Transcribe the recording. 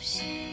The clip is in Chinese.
心。